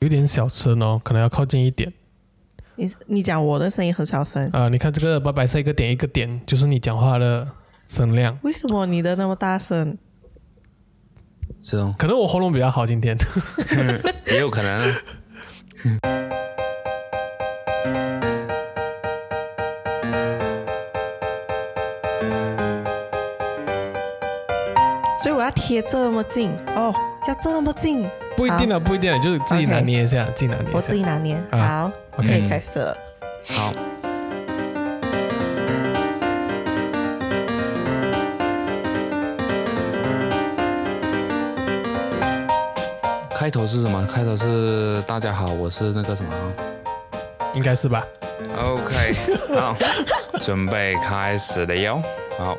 有点小声哦，可能要靠近一点。你你讲我的声音很小声，啊、你看这个白白色一个点一个点，就是你讲话的声量。为什么你的那么大声？是哦，可能我喉咙比较好，今天。也有可能啊。要贴这么近哦，要这么近，不一定啊，不一定啊，就是自己拿捏一下，自己拿捏。我自己拿捏。啊好，OK 可以开始了。好，开头是什么？开头是大家好，我是那个什么应该是吧？？OK，好，准备开始了哟。好，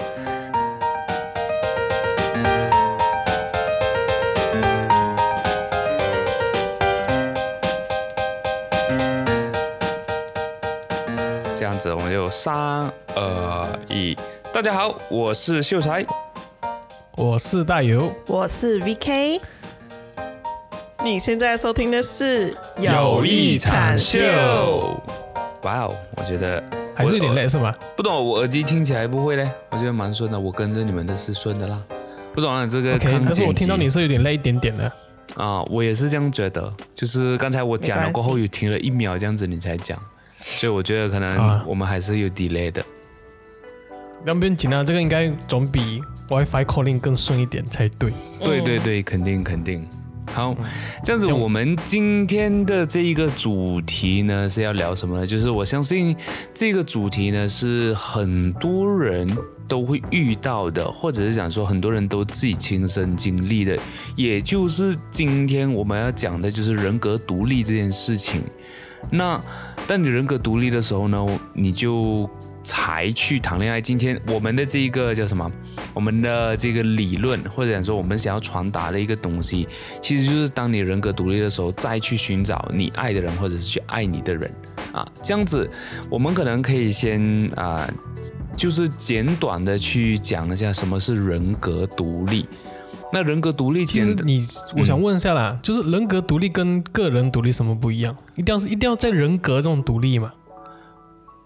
子我们就三二一，大家好，我是秀才。我是大游，我是 VK，你现在收听的是有意产秀。哇哦，我觉得还是有点累是吗？不懂，我耳机听起来不会嘞，我觉得蛮顺的，我跟着你们的是顺的啦。不懂啊，这个但是我听到你是有点累一点点的。啊，我也是这样觉得，就是刚才我讲了过后，有停了一秒这样子你才讲，所以我觉得可能啊我们还是有 delay 的。那不用紧啊，这个应该总比 WiFi calling 更顺一点才对。对对对，肯定肯定。好，这样子，我们今天的这一个主题呢是要聊什么呢？就是我相信这个主题呢是很多人都会遇到的，或者是讲说很多人都自己亲身经历的，也就是今天我们要讲的就是人格独立这件事情。那当你人格独立的时候呢，你就才去谈恋爱。今天我们的这一个叫什么？我们的这个理论，或者说我们想要传达的一个东西，其实就是当你人格独立的时候，再去寻找你爱的人，或者是去爱你的人啊。这样子，我们可能可以先啊、就是简短的去讲一下什么是人格独立。那人格独立其实简单，你，我想问一下啦，就是人格独立跟个人独立什么不一样？一定要是一定要在人格这种独立嘛？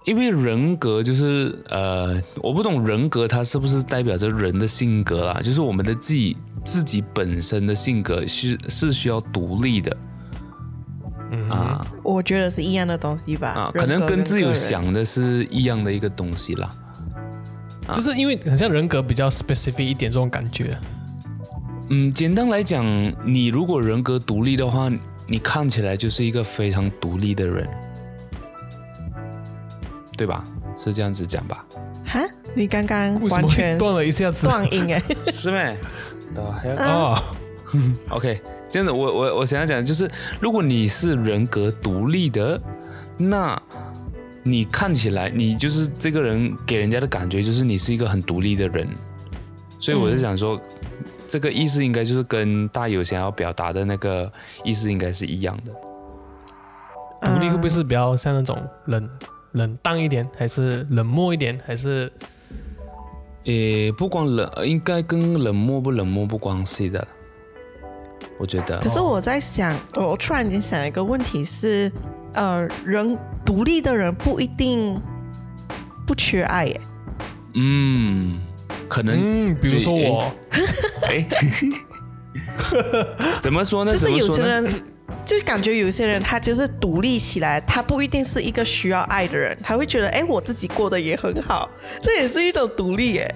因为人格就是呃，我不懂人格它是不是代表着人的性格啊？就是我们的自己自己本身的性格是是需要独立的嗯啊我觉得是一样的东西吧。啊，可能跟自由想的是一样的一个东西啦。就是因为很像人格比较 specific 一点这种感觉。嗯，简单来讲，你如果人格独立的话，你看起来就是一个非常独立的人，对吧？是这样子讲吧？哈，你刚刚完全断了一下子？断音哎，是咩？的还有哦，OK，这样子我我我想要讲的就是，如果你是人格独立的，那你看起来你就是这个人给人家的感觉就是你是一个很独立的人，所以我就想说，这个意思应该就是跟大友想要表达的那个意思应该是一样的。独立会不会是比较像那种冷冷淡一点，还是冷漠一点，还是也，不光冷，呃应该跟冷漠不冷漠不关系的，我觉得可。是我在想，我我突然间想一个问题是，呃，人独立的人不一定不缺爱耶。嗯，可能嗯，比如说我，哎，怎么说呢？就是有些人，就感觉有些人他就是独立起来，他不一定是一个需要爱的人，他会觉得，哎，我自己过得也很好，这也是一种独立耶。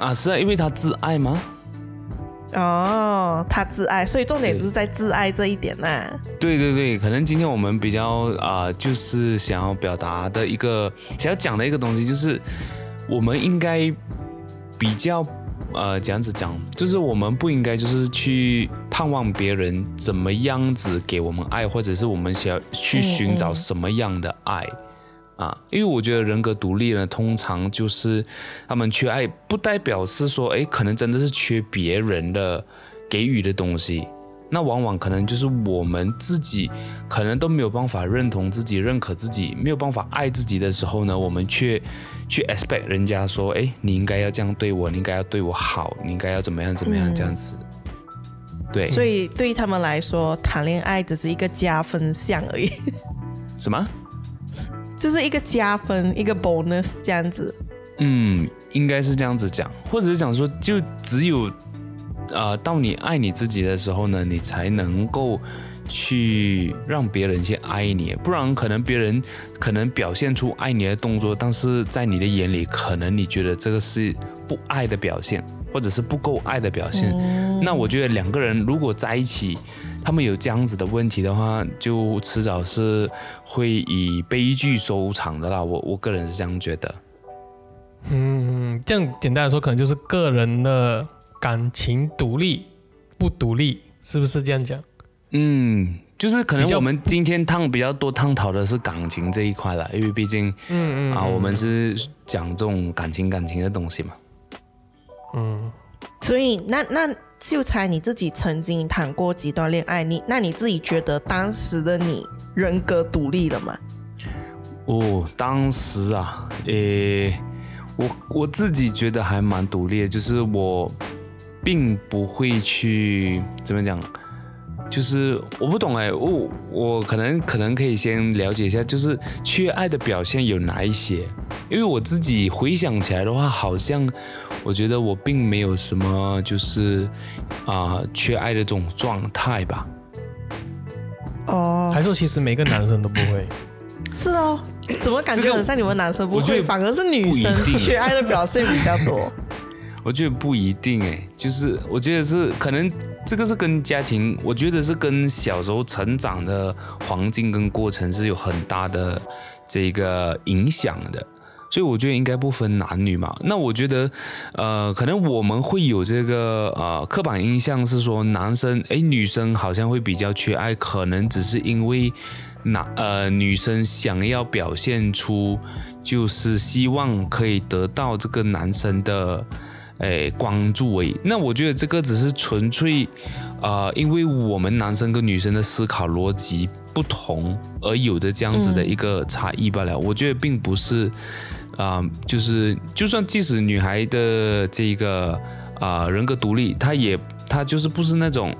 啊，是啊，因为他自爱吗？哦，他自爱，所以重点就是在自爱这一点呐、对对对，可能今天我们比较啊、就是想要表达的一个想要讲的一个东西，就是我们应该比较呃，这样子讲，就是我们不应该就是去盼望别人怎么样子给我们爱，或者是我们想要去寻找什么样的爱。啊，因为我觉得人格独立呢，通常就是他们缺爱，不代表是说，哎，可能真的是缺别人的给予的东西。那往往可能就是我们自己可能都没有办法认同自己、认可自己，没有办法爱自己的时候呢，我们却去 expect 人家说，哎，你应该要这样对我，你应该要对我好，你应该要怎么样怎么样这样子。对，所以对于他们来说，谈恋爱只是一个加分项而已，什么？就是一个加分，一个 bonus 这样子。嗯，应该是这样子讲，或者是讲说，就只有呃，到你爱你自己的时候呢，你才能够去让别人先爱你，不然可能别人可能表现出爱你的动作，但是在你的眼里，可能你觉得这个是不爱的表现，或者是不够爱的表现。那我觉得两个人如果在一起，他们有这样子的问题的话，就迟早是会以悲剧收场的啦。我我个人是这样觉得。嗯，这样简单来说，可能就是个人的感情独立不独立，是不是这样讲？嗯，就是可能我们今天探比较多探讨的是感情这一块了，因为毕竟，嗯啊，我们是讲这种感情感情的东西嘛。嗯，所以，那那秀才你自己曾经谈过几段恋爱，你那你自己觉得当时的你人格独立了吗？哦，当时啊，诶，我我自己觉得还蛮独立的，就是我并不会去怎么讲，就是我不懂哎，我我可能可能可以先了解一下，就是缺爱的表现有哪一些？因为我自己回想起来的话，好像我觉得我并没有什么就是啊、缺爱的这种状态吧。哦，还说其实每个男生都不会。是哦，怎么感觉很像你们男生不会，我觉得反而是女生 缺爱的表现比较多。我觉得不一定哎，就是我觉得是可能这个是跟家庭，我觉得是跟小时候成长的环境跟过程是有很大的这个影响的。所以我觉得应该不分男女嘛。那我觉得，呃，可能我们会有这个呃刻板印象是说男生诶，女生好像会比较缺爱，可能只是因为男呃女生想要表现出就是希望可以得到这个男生的诶关注而已。那我觉得这个只是纯粹呃，因为我们男生跟女生的思考逻辑不同而有的这样子的一个差异罢了。我觉得并不是啊、就是就算即使女孩的这个啊、人格独立，她也她就是不是那种。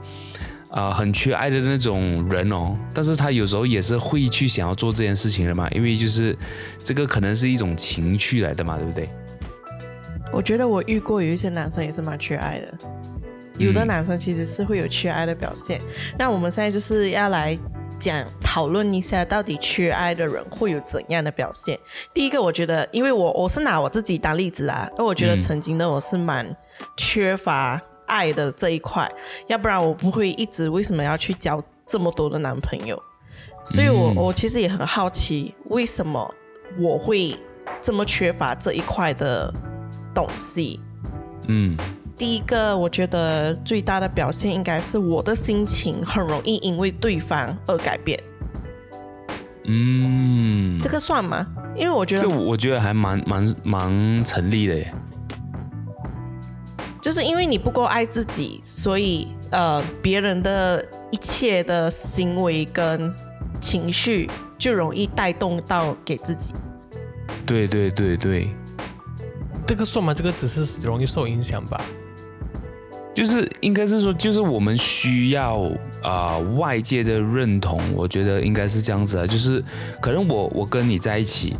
啊、很缺爱的那种人哦，但是她有时候也是会去想要做这件事情的嘛，因为就是这个可能是一种情趣来的嘛，对不对？我觉得我遇过有一些男生也是蛮缺爱的，有的男生其实是会有缺爱的表现。那我们现在就是要来讲讨论一下，到底缺爱的人会有怎样的表现。第一个，我觉得，因为我我是拿我自己当例子啊，那我觉得曾经的我是蛮缺乏爱的这一块，要不然我不会一直为什么要去交这么多的男朋友。所以我我其实也很好奇，为什么我会这么缺乏这一块的东西。嗯第一个，我觉得最大的表现应该是我的心情很容易因为对方而改变，嗯，这个算吗？因为我觉这得我觉得还蛮蛮蛮成立的耶。就是因为你不够爱自己，所以呃，别人的一切的行为跟情绪就容易带动到给自己。对对对对，这个算吗？这个只是容易受影响吧。就是应该是说，就是我们需要啊、呃外界的认同，我觉得应该是这样子啊。就是可能我我跟你在一起，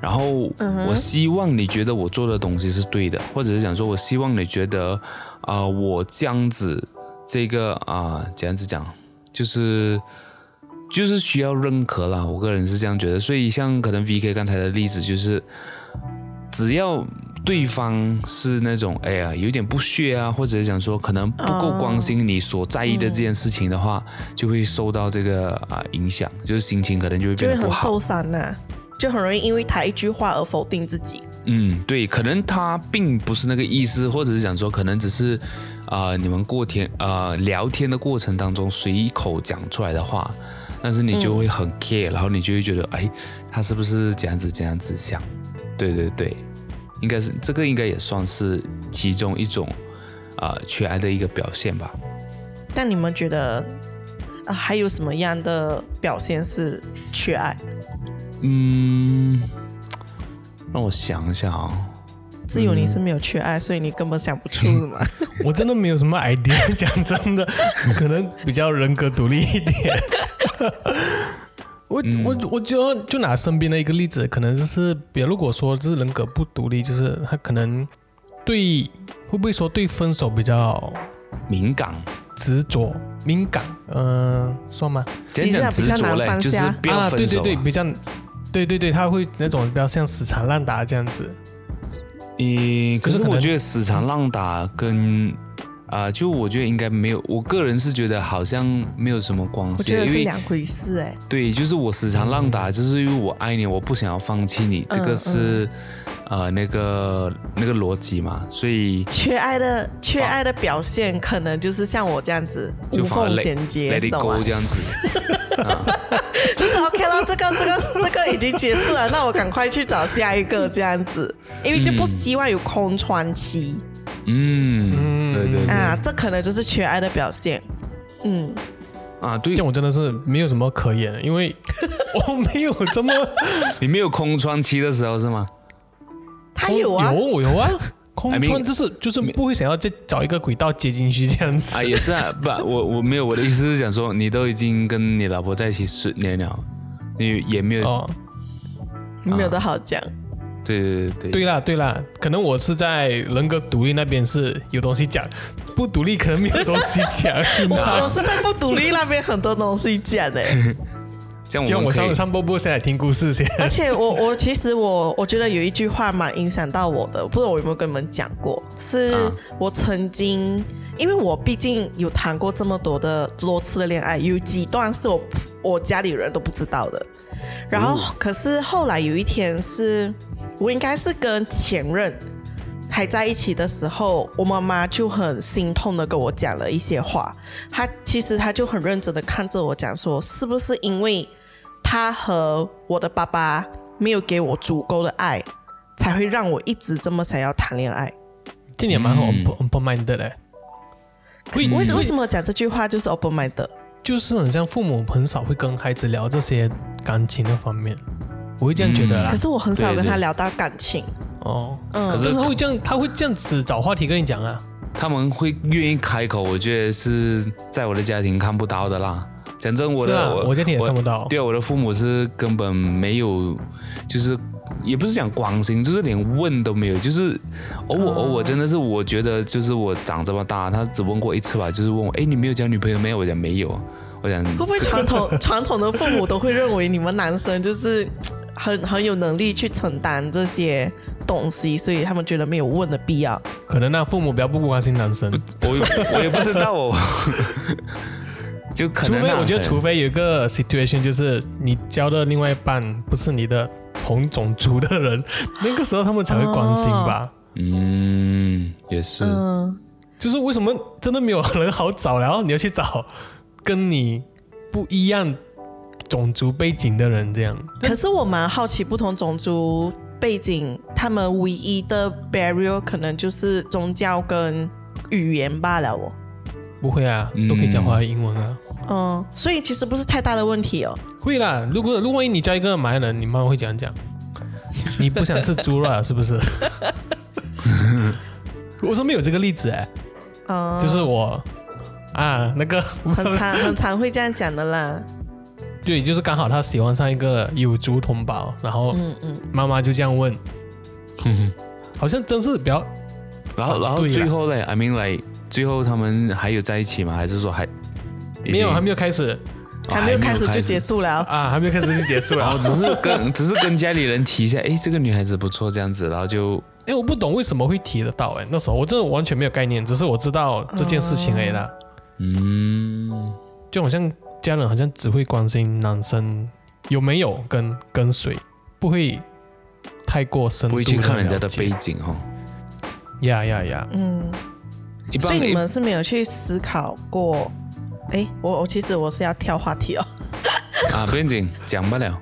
然后我希望你觉得我做的东西是对的，或者是讲说我希望你觉得啊、呃我这样子这个啊、这样子讲，就是就是需要认可啦。我个人是这样觉得，所以像可能 VK 刚才的例子就是，只要对方是那种哎呀有点不屑啊，或者是讲说可能不够关心你所在意的这件事情的话，就会受到这个啊、影响，就是心情可能就会就会很变得不好。受伤呐、就很容易因为他一句话而否定自己。嗯，对，可能他并不是那个意思，或者是讲说可能只是啊、你们过天呃聊天的过程当中随口讲出来的话，但是你就会很 care，、然后你就会觉得哎，他是不是这样子这样子想？对对对，应该是这个应该也算是其中一种啊、缺爱的一个表现吧。但你们觉得啊、还有什么样的表现是缺爱？嗯，让我想一下啊、自由你是没有缺爱，所以你根本想不出什么？我真的没有什么 idea，讲真的，可能比较人格独立一点。我我我就就拿身边的一个例子，可能就是，比如如果说就是人格不独立，就是他可能对会不会说对分手比较敏感，执着、敏感？嗯、算吗？讲讲执比较难着嘞，就是啊，对分手、对对，比较，对对对，他会那种比较像死缠烂打这样子。诶，可是我觉得死缠烂打跟啊、就我觉得应该没有，我个人是觉得好像没有什么关系，我觉得因为是两回事哎。对，就是我死缠烂打，就是因为我爱你，我不想要放弃你，这个嗯是、呃那个那个逻辑嘛，所以缺爱的缺爱的表现，可能就是像我这样子无缝衔接，let it 懂吗 go？这样子。就是 OK 了，这个这个这个已经结束了，那我赶快去找下一个这样子，因为就不希望有空窗期、嗯，对对对啊，这可能就是缺爱的表现。嗯，啊，对这，我真的是没有什么可言的，因为 我没有这么 你没有空窗期的时候是吗？他有啊，有我有啊，空 I mean- 窗就是就是不会想要再找一个轨道接进去这样子啊，也是啊，不，我我没有，我的意思是想说，你都已经跟你老婆在一起十年了，你也没有，哦。没有的好讲。对对对对。啦对啦，可能我是在人格独立那边是有东西讲，不独立可能没有东西讲。你知我道我是在不独立那边很多东西讲的，这样我上上波波先来听故事先。而且我我其实我我觉得有一句话蛮影响到我的，不知道我有没有跟你们讲过，是啊我曾经，因为我毕竟有谈过这么多的多次的恋爱，有几段是我我家里人都不知道的，然后可是后来有一天是我应该是跟前任。还在一起的时候，我妈妈就很心痛的跟我讲了一些话。她其实她就很认真的看着我讲说，是不是因为她和我的爸爸没有给我足够的爱，才会让我一直这么想要谈恋爱。这点蛮 open open mind 的嘞。为为什为什么？么讲这句话就是 open mind 的？就是很像父母很少会跟孩子聊这些感情的方面，我会这样觉得啦可。是我很少跟他聊到感情。哦，嗯，可就是是他会这样，他会这样子找话题跟你讲啊。他们会愿意开口，我觉得是在我的家庭看不到的啦。讲真，我是啊的我我家庭也看不到对啊，我的父母是根本没有，就是也不是讲关心，就是连问都没有，就是偶尔偶尔真的是我觉得就是我长这么大，他只问过一次吧，就是问我，哎，你没有交女朋友没有？我讲没有，我讲会不会传统传统的父母都会认为你们男生就是很很有能力去承担这些东西，所以他们觉得没有问的必要。可能那父母比较不关心男生，我也我也不知道哦，就可除能啊非我觉得，除非有一个 situation 就是你交的另外一半不是你的同种族的人，那个时候他们才会关心吧。嗯，也是，嗯，就是为什么真的没有人好找，然后你要去找跟你不一样种族背景的人，这样可是我蛮好奇，不同种族背景，他们唯一的 barrier 可能就是宗教跟语言罢了哦。不会啊，嗯都可以讲华英文啊。嗯，所以其实不是太大的问题哦。会啦，如果如果万一你叫一个马来人，你妈妈会怎样讲？你不想吃猪肉啊，是不是？我说没有这个例子哎、嗯，就是我啊，那个很常很常会这样讲的啦。对，就是刚好他喜欢上一个有族同胞，然后嗯嗯，妈妈就这样问，好像真是比较然后然后最后嘞，I mean like 最后他们还有在一起吗？还是说还没有还没有开始哦还没有开始就结束？束了。啊，还没有开始就结束了然后。只是跟 只是跟家里人提一下，哎，这个女孩子不错，这样子，然后就哎，我不懂为什么会提得到哎，那时候我真的完全没有概念，只是我知道这件事情而已啦。嗯，就好像家人好像只会关心男生有没有跟跟谁，不会太过深度不会去看人家的背景哦。呀呀呀！嗯，一般所以你们是没有去思考过？哎，我我其实我是要跳话题哦。啊，不用紧，讲不了。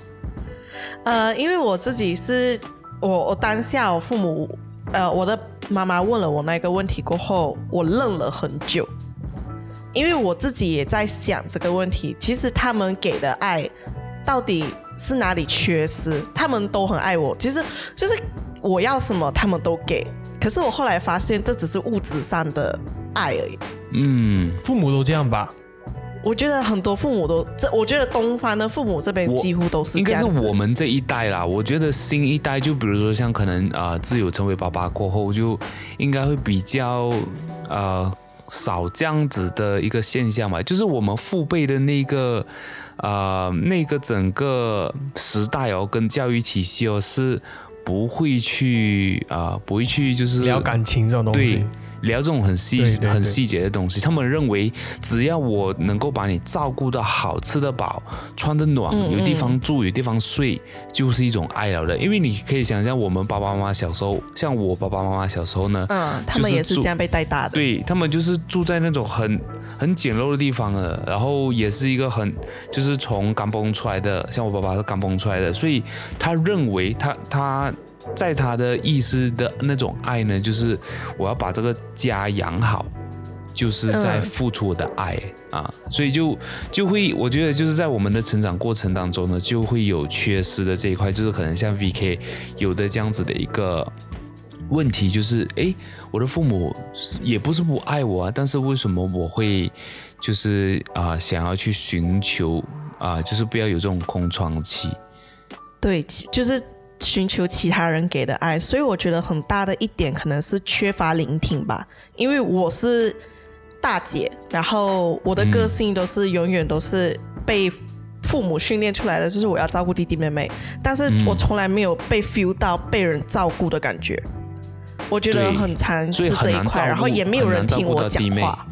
呃，因为我自己是我我当下我父母呃我的妈妈问了我那个问题过后，我愣了很久，因为我自己也在想这个问题。其实他们给的爱到底是哪里缺失？他们都很爱我，其实就是我要什么他们都给，可是我后来发现，这只是物质上的爱而已。嗯，父母都这样吧？我觉得很多父母都这，我觉得东方的父母这边几乎都是应该是。我们这一代啦。我觉得新一代，就比如说像可能啊、呃自由成为爸爸过后，就应该会比较呃少这样子的一个现象嘛。就是我们父辈的那个呃那个整个时代哦，跟教育体系哦是不会去啊、呃不会去就是聊感情这种东西对，聊这种很细很细节的东西，他们认为只要我能够把你照顾得好、吃得饱、穿得暖、嗯有地方住、有地方睡，就是一种爱了的。因为你可以想象，我们爸爸妈妈小时候，像我爸爸妈妈小时候呢，嗯，他们也是这样被带大的。对他们就是住在那种很很简陋的地方的，然后也是一个很就是从甘崩出来的，像我爸爸是甘崩出来的，所以他认为他他在他的意思的那种爱呢，就是我要把这个家养好。就是在付出我的爱、啊，所以就就会，我觉得就是在我们的成长过程当中呢，就会有缺失的这一块，就是可能像 VK 有的这样子的一个问题，就是诶，我的父母也不是不爱我啊，但是为什么我会就是啊、想要去寻求啊、就是不要有这种空窗期。对，就是寻求其他人给的爱，所以我觉得很大的一点可能是缺乏聆听吧。因为我是大姐，然后我的个性都是永远都是被父母训练出来的，就是我要照顾弟弟妹妹，但是我从来没有被 feel 到被人照顾的感觉。我觉得很常所以是这一块，然后也没有人听我讲话。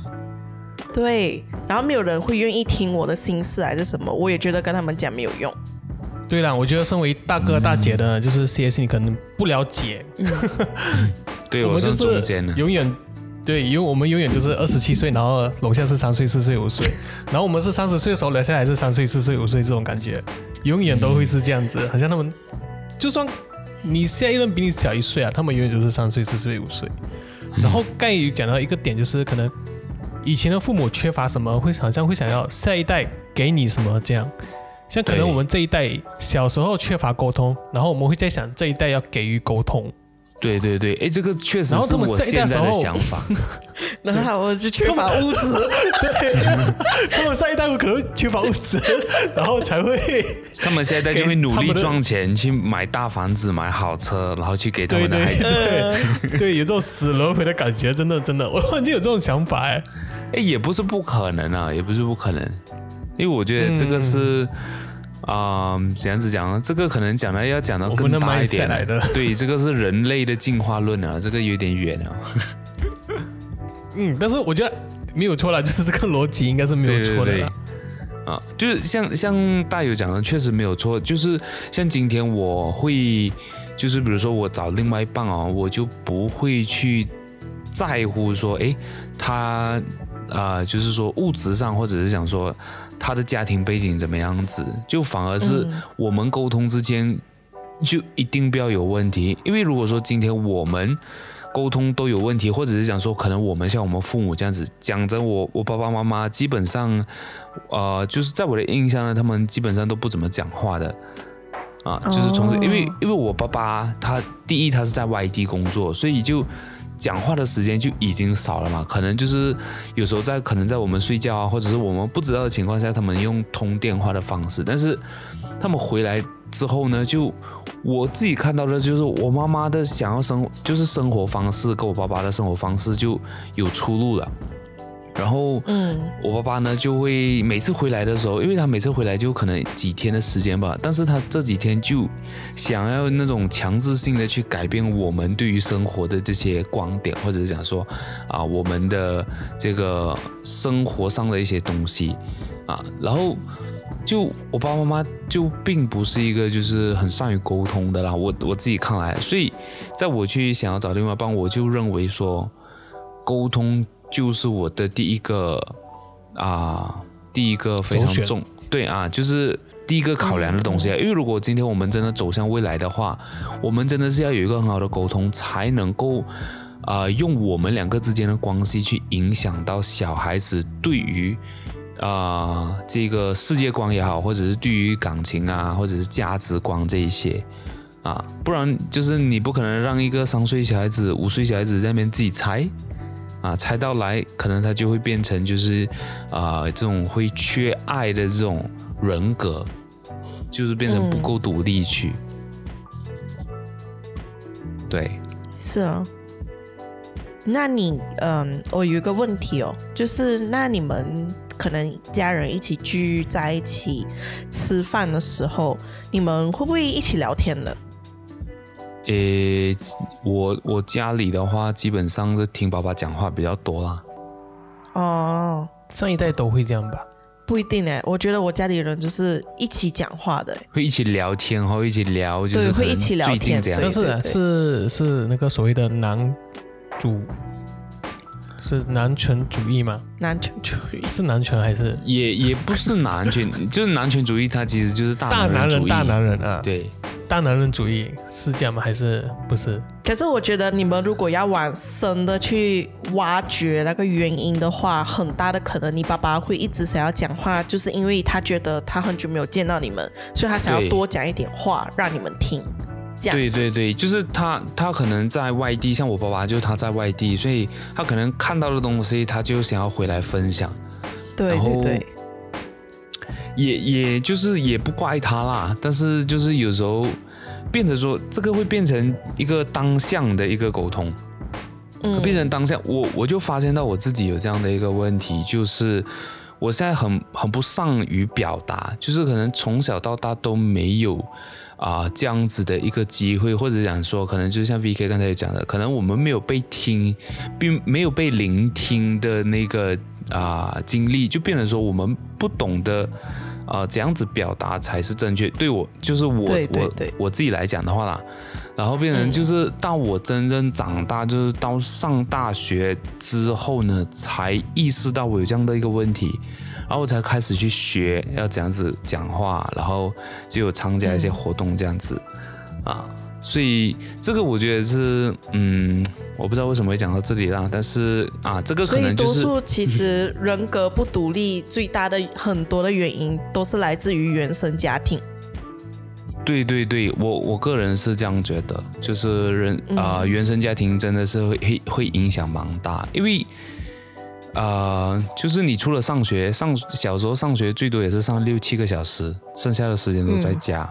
对，然后没有人会愿意听我的心事还是什么，我也觉得跟他们讲没有用。对啦，我觉得身为大哥大姐的，就是 CS 你可能不了解，对我们就是中间的，永远对，因为我们永远就是二十七岁，然后楼下是三岁、四岁、五岁，然后我们是三十岁的时候，楼下还是三岁、四岁、五岁这种感觉，永远都会是这样子，好像他们就算你下一任比你小一岁啊，他们永远就是三岁、四岁、五岁。然后刚才有讲到一个点，就是可能以前的父母缺乏什么，会好像会想要下一代给你什么这样。像可能我们这一代小时候缺乏沟通，然后我们会在想这一代要给予沟通，对对对，哎，这个确实是我然后他们下一代现在的时候想法。然后我就缺乏物质，对，他们上一代可能缺乏物质，然后才会他们下一代就会努力赚钱去买大房子、买好车，然后去给他对对们的孩子。对 对，有这种死轮回的感觉，真的真的，我突然间有这种想法哎，哎，也不是不可能啊，也不是不可能，因为我觉得这个是，啊、怎样子讲呢？这个可能讲的要讲的更大一点来的对，这个是人类的进化论啊，这个有点远啊。嗯，但是我觉得没有错了，就是这个逻辑应该是没有错的啦。啊，就是像像大友讲的，确实没有错。就是像今天我会，就是比如说我找另外一半哦，我就不会去在乎说，诶，他啊、就是说物质上，或者是想说他的家庭背景怎么样子，就反而是我们沟通之间就一定不要有问题。因为如果说今天我们沟通都有问题，或者是讲说，可能我们像我们父母这样子讲着我，我爸爸妈妈基本上，呃，就是在我的印象呢，他们基本上都不怎么讲话的。啊，就是从、哦因为因为我爸爸他第一他是在外地工作，所以就讲话的时间就已经少了嘛。可能就是有时候在可能在我们睡觉啊，或者是我们不知道的情况下，他们用通电话的方式，但是他们回来之后呢，就我自己看到的就是我妈妈的想要生就是生活方式跟我爸爸的生活方式就有出入了。然后，嗯，我爸爸呢就会每次回来的时候，因为他每次回来就可能几天的时间吧，但是他这几天就想要那种强制性的去改变我们对于生活的这些观点，或者是讲说啊我们的这个生活上的一些东西啊，然后就我爸爸妈妈就并不是一个就是很善于沟通的啦，我我自己看来，所以在我去想要找另外一半，我就认为说沟通就是我的第一个啊，第一个非常重对啊，就是第一个考量的东西啊。因为如果今天我们真的走向未来的话，我们真的是要有一个很好的沟通，才能够啊、用我们两个之间的关系去影响到小孩子对于。啊、这个世界观也好，或者是对于感情啊，或者是价值观这一些啊，不然就是你不可能让一个三岁小孩子、五岁小孩子在那边自己猜啊，猜到来，可能他就会变成就是啊、这种会缺爱的这种人格，就是变成不够独立去。对，是啊。那你，嗯，我有一个问题哦，就是那你们可能家人一起聚在一起吃饭的时候，你们会不会一起聊天呢？诶，我我家里的话，基本上是听爸爸讲话比较多啦。哦，上一代都会这样吧？不一定哎，我觉得我家里人就是一起讲话的。会一起聊天，然后一起聊，就是对会一起聊天这样。但是是是那个所谓的男主，是男权主义吗？男权主义。是男权还是也也不是男权，就是男权主义，它其实就是大大男人？男主义。大男人啊，对，大男人主义是这样吗？还是不是？可是我觉得你们如果要往深的去挖掘那个原因的话，很大的可能你爸爸会一直想要讲话，就是因为他觉得他很久没有见到你们，所以他想要多讲一点话让你们听。这样对对对，就是他他可能在外地，像我爸爸就他在外地，所以他可能看到的东西，他就想要回来分享。对对对，也也就是也不怪他啦，但是就是有时候变得说这个会变成一个当下的一个沟通，嗯变成当下，我我就发现到我自己有这样的一个问题，就是我现在很很不善于表达，就是可能从小到大都没有啊、这样子的一个机会，或者讲说，可能就像 VK 刚才有讲的，可能我们没有被听，并没有被聆听的那个啊、经历，就变成说我们不懂得。呃，怎样子表达才是正确？对我，就是我我我自己来讲的话啦，然后变成就是到我真正长大，就是到上大学之后呢，才意识到我有这样的一个问题，然后我才开始去学要怎样子讲话，然后就有参加一些活动这样子、啊，所以这个我觉得是嗯，我不知道为什么会讲到这里啦，但是啊，这个可能就是数其实人格不独立最大的很多的原因都是来自于原生家庭。对对对，我我个人是这样觉得，就是人啊、原生家庭真的是会会会影响蛮大，因为呃，就是你除了上学，上小时候上学最多也是上六七个小时，剩下的时间都在家、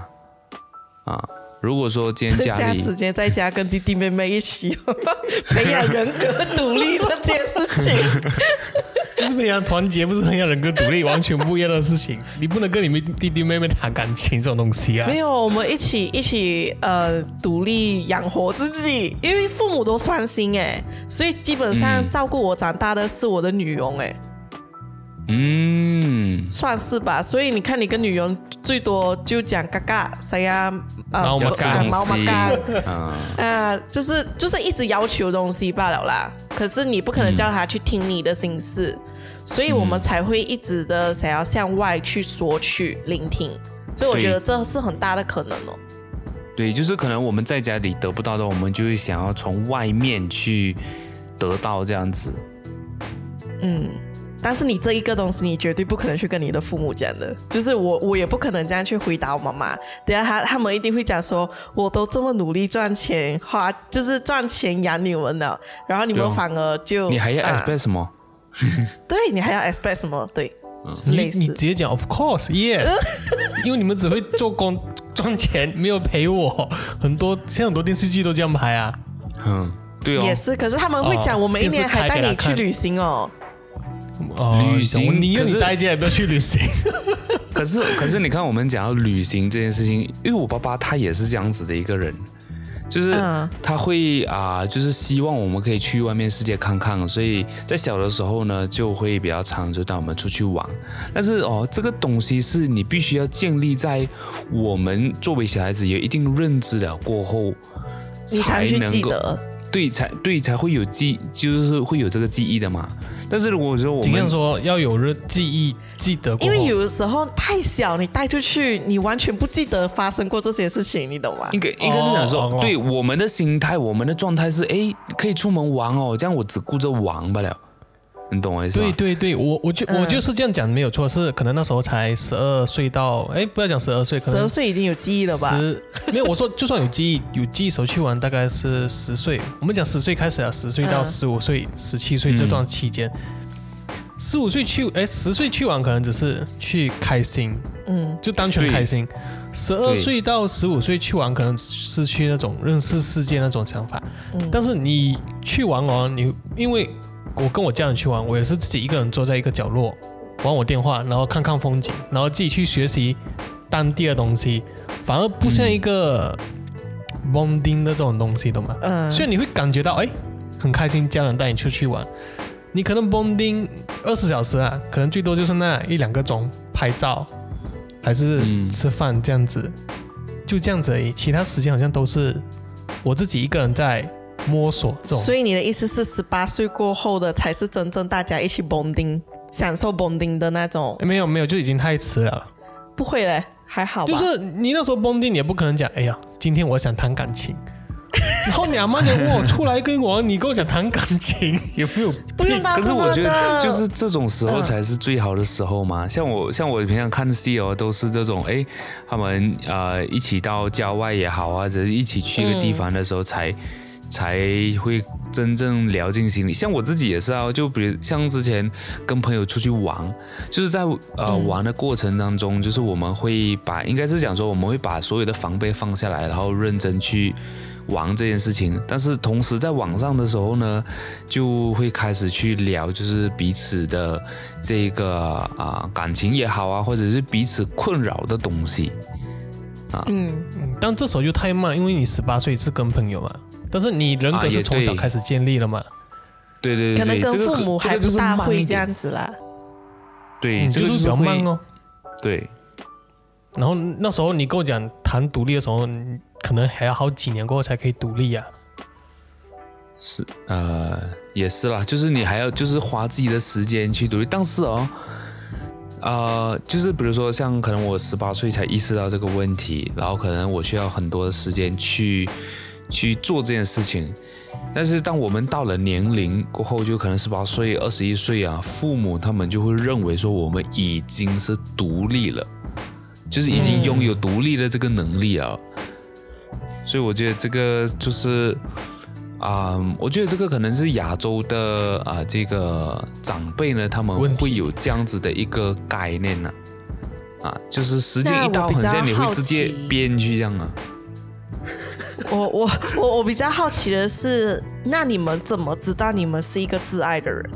啊。如果说今天剩家里下时间在家跟弟弟妹妹一起 培养人格独立这件事情。不是培养团结，不是培养人格独立，完全不一样的事情。你不能跟你们弟弟妹妹谈感情这种东西啊没。有，我们一起一起呃独立养活自己，因为父母都算心哎，所以基本上嗯照顾我长大的是我的女佣哎，嗯，算是吧。所以你看，你跟女佣最多就讲嘎嘎，谁呀？猫嘛嘎就啊猫嘛嘎。啊，啊，就是就是一直要求东西罢了啦。可是你不可能叫他去听你的心事，所以我们才会一直的想要向外去索取、聆听。所以我觉得这是很大的可能哦。对，就是可能我们在家里得不到的，我们就会想要从外面去得到这样子。嗯，但是你这一个东西，你绝对不可能去跟你的父母讲的。就是我，我也不可能这样去回答我妈妈。等下他他们一定会讲说，我都这么努力赚钱，花就是赚钱养你们了，然后你们反而就你还要啊 expect 什么？对你还要 expect 什么？对，就是你类似你直。接讲 Of course yes，因为你们只会做工赚钱，没有陪我。很多现在很多电视剧都这样拍啊。嗯，对哦，也是，可是他们会讲，哦我每一年还带你去旅行哦。哦旅行我宁愿可是你待家也不要去旅行。可是可是你看，我们讲到旅行这件事情，因为我爸爸他也是这样子的一个人，就是嗯他会啊、就是希望我们可以去外面世界看看，所以在小的时候呢，就会比较常就带我们出去玩。但是哦，这个东西是你必须要建立在我们作为小孩子有一定认知了过后，你才去能够记得。对才对才会有记，就是会有这个记忆的嘛。但是如果说我们尽量说要有人记忆，记得。因为有的时候太小，你带出去，你完全不记得发生过这些事情，你懂吗应？该应该是想说，哦哦对我们的心态，我们的状态是，哎，可以出门玩哦，这样我只顾着玩罢了，你懂我意思吗？对对对，我我就、嗯我就是这样讲没有错，是可能那时候才十二岁到，哎，不要讲十二岁，可十二岁已经有记忆了吧？十没有，我说就算有记忆，有记忆时候去玩大概是十岁，我们讲十岁开始啊，十岁到嗯十五岁、十七岁这段期间，十五岁去，哎，十岁去玩可能只是去开心，嗯，就单纯开心。十二岁到十五岁去玩，可能是去那种认识世界那种想法。嗯但是你去玩哦，你因为我跟我家人去玩，我也是自己一个人坐在一个角落玩我电话，然后看看风景，然后自己去学习当地的东西，反而不像一个 bonding 的这种东西，懂吗？嗯所以你会感觉到哎，很开心，家人带你出去玩。你可能 bonding 二十小时啊，可能最多就是那一两个钟拍照，还是嗯吃饭这样子，就这样子而已。其他时间好像都是我自己一个人在摸索这种。所以你的意思是，十八岁过后的才是真正大家一起 bonding、享受 bonding 的那种？没有没有，就已经太迟了。不会嘞，还好吧？就是你那时候 bonding，你也不可能讲，哎呀，今天我想谈感情。然后你阿妈就问我出来跟我，你跟我讲谈感情，有没有？不用可是我觉得，就是这种时候嗯才是最好的时候嘛。像我像我平常看戏哦，都是这种哎，他们呃一起到郊外也好啊，或者是一起去一个地方的时候才、才会真正聊进心里。像我自己也是啊，就比如像之前跟朋友出去玩，就是在呃、玩的过程当中，就是我们会把应该是讲说我们会把所有的防备放下来，然后认真去。玩这件事情，但是同时在网上的时候呢，就会开始去聊，就是彼此的这个啊、感情也好啊，或者是彼此困扰的东西。嗯，嗯但这时候就太慢，因为你十八岁是跟朋友嘛，但是你人格是从小开始建立了嘛，对对对对，可能跟父母还大会这样子啦。对，嗯，这个就是比较慢哦。对，然后那时候你跟我讲谈独立的时候，可能还要好几年过后才可以独立呀、是呃也是啦，就是你还要就是花自己的时间去独立，但是哦。呃，就是比如说，像可能我十八岁才意识到这个问题，然后可能我需要很多的时间去去做这件事情。但是当我们到了年龄过后，就可能十八岁、二十一岁啊，父母他们就会认为说我们已经是独立了，就是已经拥有独立的这个能力啊。所以我觉得这个就是啊、我觉得这个可能是亚洲的啊、这个长辈呢，他们会有这样子的一个概念呢、啊，就是时间一到，那我比较很像你会直接奇编去这样啊。我我我我比较好奇的是，那你们怎么知道你们是一个自爱的人？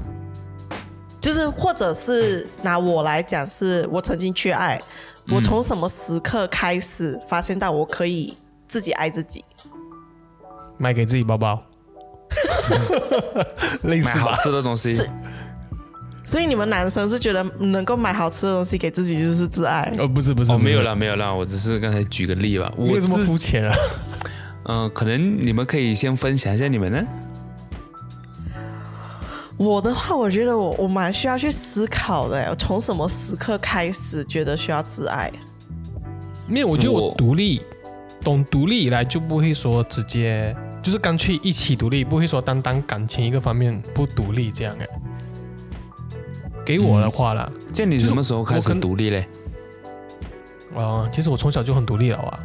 就是或者是拿我来讲，是我曾经缺爱，我从什么时刻开始发现到我可以自己爱自己？买给自己包包，类似吧？买好吃的东西，是所以你们男生是觉得能够买好吃的东西给自己就是自爱？哦，不是不是，哦，没有了，啦，没有啦，我只是刚才举个例吧。我这么是肤浅啊。嗯、可能你们可以先分享一下你们呢？我的话，我觉得我我蛮需要去思考的。我从什么时刻开始觉得需要自爱？没有，我觉得我我独立，懂独立以来就不会说直接就是干脆一起独立，不会说单单感情一个方面不独立这样哎。给我的话啦，这样你什么时候开始独立嘞？啊、其实我从小就很独立了啊。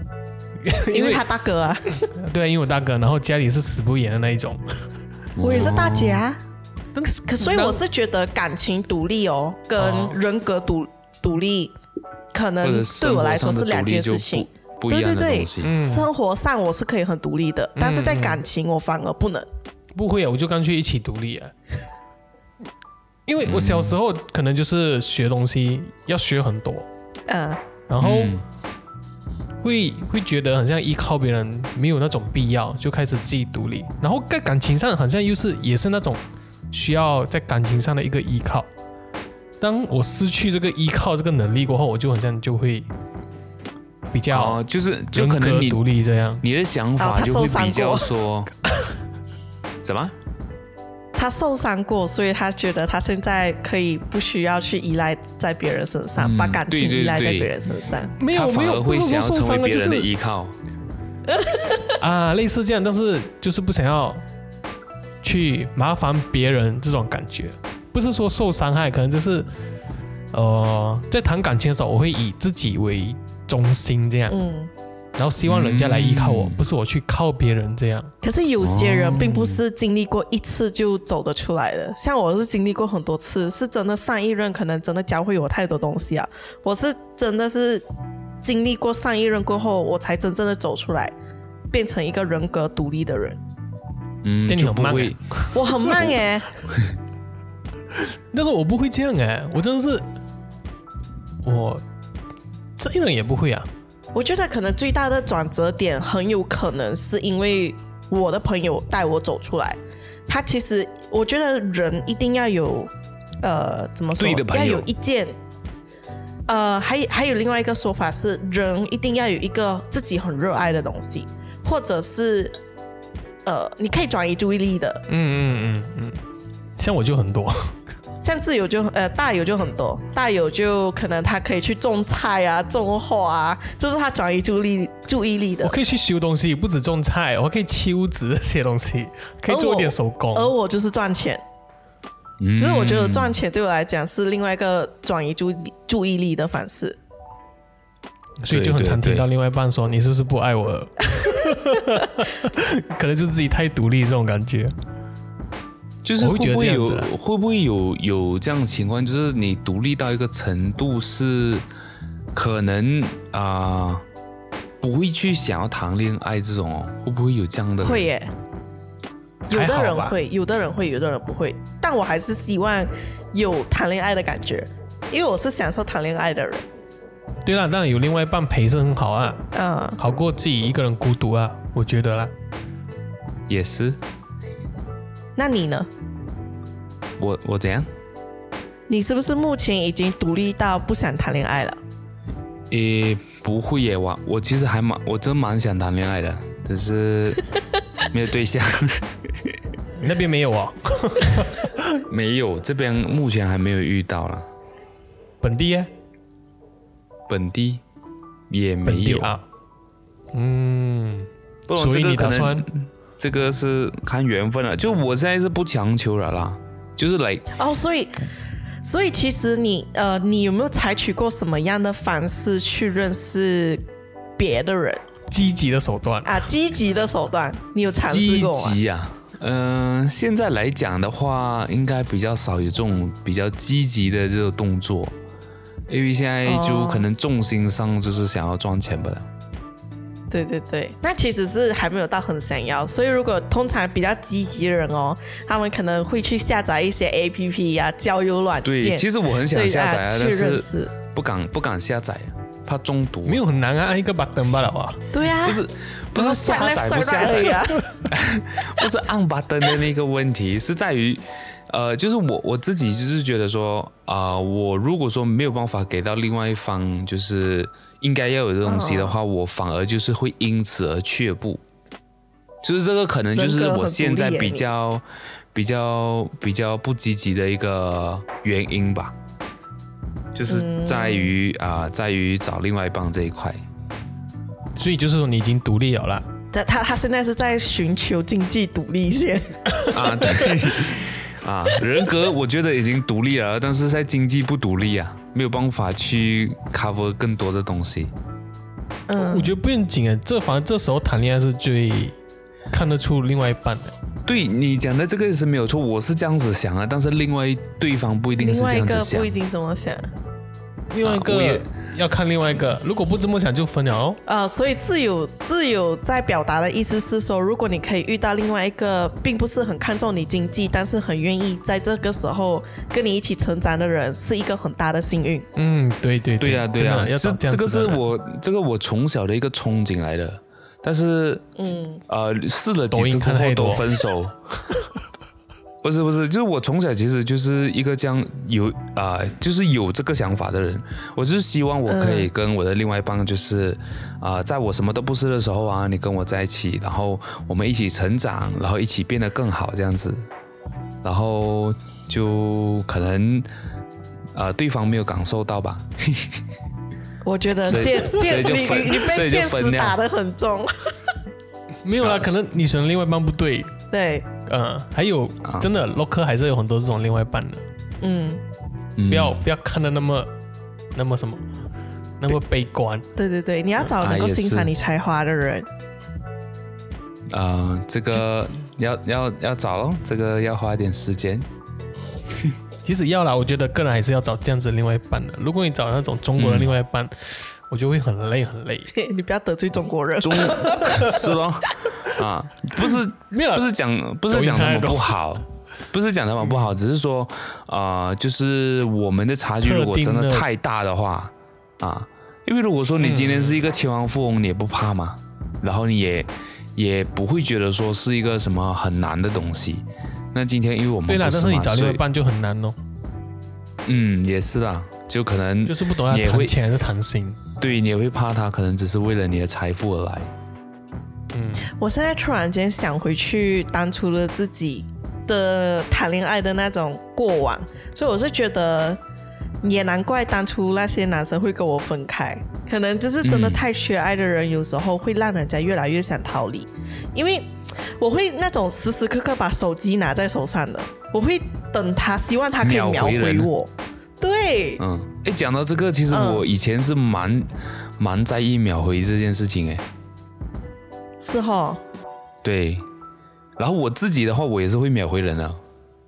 因为他大哥啊，对啊，因为我大哥，然后家里是死不言的那一种。我也是大姐啊。但是可所以我是觉得感情独立哦，跟哦人格独独立，可能对我来说是两件事情。不不一样的对对对东西。嗯，生活上我是可以很独立的，但是在嗯感情我反而不能。不会啊，我就干脆一起独立啊。因为我小时候可能就是学东西要学很多，嗯，然后嗯会会觉得好像依靠别人没有那种必要，就开始自己独立。然后在感情上好像又是也是那种需要在感情上的一个依靠。当我失去这个依靠这个能力过后，我就好像就会比较哦，就是就可能你独立这样。你的想法就会比较过说 什么？他受伤过，所以他觉得他现在可以不需要去依赖在别人身上，嗯把感情依赖在对别人身上。没有没有，不是想要成说受伤了，就为别人的是依靠。啊，类似这样，但是就是不想要去麻烦别人这种感觉。不是说受伤害，可能就是呃，在谈感情的时候，我会以自己为中心这样，嗯。然后希望人家来依靠我，嗯不是我去靠别人这样。可是有些人并不是经历过一次就走得出来的，像我是经历过很多次，是真的上一任可能真的教会我太多东西啊。我是真的是经历过上一任过后，我才真正的走出来，变成一个人格独立的人。嗯，你就不会很慢欸我很慢耶，但是我不会这样哎、我真的是我这一人也不会啊。我觉得可能最大的转折点很有可能是因为我的朋友带我走出来。他其实我觉得人一定要有呃怎么说，对的朋友要有一件。呃，还有还有另外一个说法是，人一定要有一个自己很热爱的东西，或者是呃，你可以转移注意力的。嗯嗯嗯嗯，像我就很多，像自由就呃大有就很多，大有就可能他可以去种菜啊、种花啊，这是他转移注意力注意力的我。可以去修东西，不止种菜，我可以砌屋子这些东西，可以做一点手工。而我就是赚钱，嗯只是我觉得赚钱对我来讲是另外一个转移注意注意力的方式。所以就很常听到另外一半说：“你是不是不爱我了？” 可能就是自己太独立这种感觉。就是我会觉得会不会有会不会有有这样的情况，就是你独立到一个程度是可能啊、不会去想要谈恋爱这种哦，会不会有这样的？会耶，有的人会，有的人会，有的人不会。但我还是希望有谈恋爱的感觉，因为我是享受谈恋爱的人。对啦，当然有另外一半陪是很好啊，嗯，好过自己一个人孤独啊，我觉得啦。也是那你呢？我我怎样？你是不是目前已经独立到不想谈恋爱了？诶，不会耶，我我其实还蛮，我真蛮想谈恋爱的，只是没有对象，你 那边没有哦，没有这边目前还没有遇到了，本地耶，本地也没有。啊。嗯，所以你打算能这个是看缘分了，就我现在是不强求了啦，就是来哦，所以，所以其实你呃，你有没有采取过什么样的方式去认识别的人积极的手段，啊？积极的手段，你有尝试过吗？极啊。嗯、现在来讲的话，应该比较少有这种比较积极的这个动作，因为现在就哦可能重心上就是想要赚钱吧。对对对，那其实是还没有到很想要，所以如果通常比较积极的人哦，他们可能会去下载一些 A P P 呀、交友软对，件，其实我很想下载啊，但是。不敢不敢下载，怕中毒。没有很难啊，按一个 button 罢了啊。对呀、不是不是下载不下载，呀、不是按 button 的那个问题，是在于，呃，就是我我自己就是觉得说，啊、我如果说没有办法给到另外一方，就是应该要有的东西的话，我反而就是会因此而却步。就是这个可能就是我现在比较比较比较不积极的一个原因吧，就是在于啊、在于找另外一半这一块。所以就是说你已经独立了啦。他他他现在是在寻求经济独立先。啊，对啊，人格我觉得已经独立了，但是在经济不独立啊，没有办法去 cover 更多的东西。嗯我觉得不用紧啊，这反正这时候谈恋爱是最看得出另外一半的。对你讲的这个是没有错，我是这样子想啊，但是另外对方不一定是这样子想个不一。定怎么想。另外一个啊我也要看另外一个，如果不这么想就分了哦。呃，所以自由自由在表达的意思是说，如果你可以遇到另外一个并不是很看重你经济，但是很愿意在这个时候跟你一起成长的人，是一个很大的幸运。嗯，对对对呀、对呀、是真的要找这样这个是我这个我从小的一个憧憬来的，但是嗯，呃试了几抖音次过后都看太多。分手。不是不是，就是我从小其实就是一个这样有啊、就是有这个想法的人。我就是希望我可以跟我的另外一半，就是啊、在我什么都不是的时候啊，你跟我在一起，然后我们一起成长，然后一起变得更好这样子。然后就可能呃对方没有感受到吧，我觉得所以现所以现你就分所以就被现分打得很重。没有啦，啊 可能你选的另外一半不对，对，嗯，还有啊真的 local 还是有很多这种另外一半的，嗯，嗯不要不要看的那么那么什么，那么悲观。对对对，你要找能够欣赏你才华的人。啊、这个要要要找咯，这个要花点时间。其实要啦，我觉得个人还是要找这样子的另外一半的。如果你找那种中国的另外一半，我就会很累很累。你不要得罪中国人。中 是咯，啊，不是没有不是讲不是讲他们不好，不是讲他们不好，只是说啊、就是我们的差距如果真的太大的话啊，因为如果说你今天是一个千万富翁，你也不怕嘛，然后你也也不会觉得说是一个什么很难的东西。那今天因为我们对啦，但是你找另外一半就很难哦，嗯也是啦，就可能就是不懂要也会谈钱还是谈心。对你也会怕他，可能只是为了你的财富而来。嗯，我现在突然间想回去当初的自己的谈恋爱的那种过往，所以我是觉得也难怪当初那些男生会跟我分开，可能就是真的嗯太缺爱的人，有时候会让人家越来越想逃离，因为我会那种时时刻刻把手机拿在手上的，我会等他，希望他可以秒秒回我。对，嗯，哎，讲到这个，其实嗯。我以前是蛮、蛮在意秒回这件事情，哎，是哈，对。然后我自己的话，我也是会秒回人的，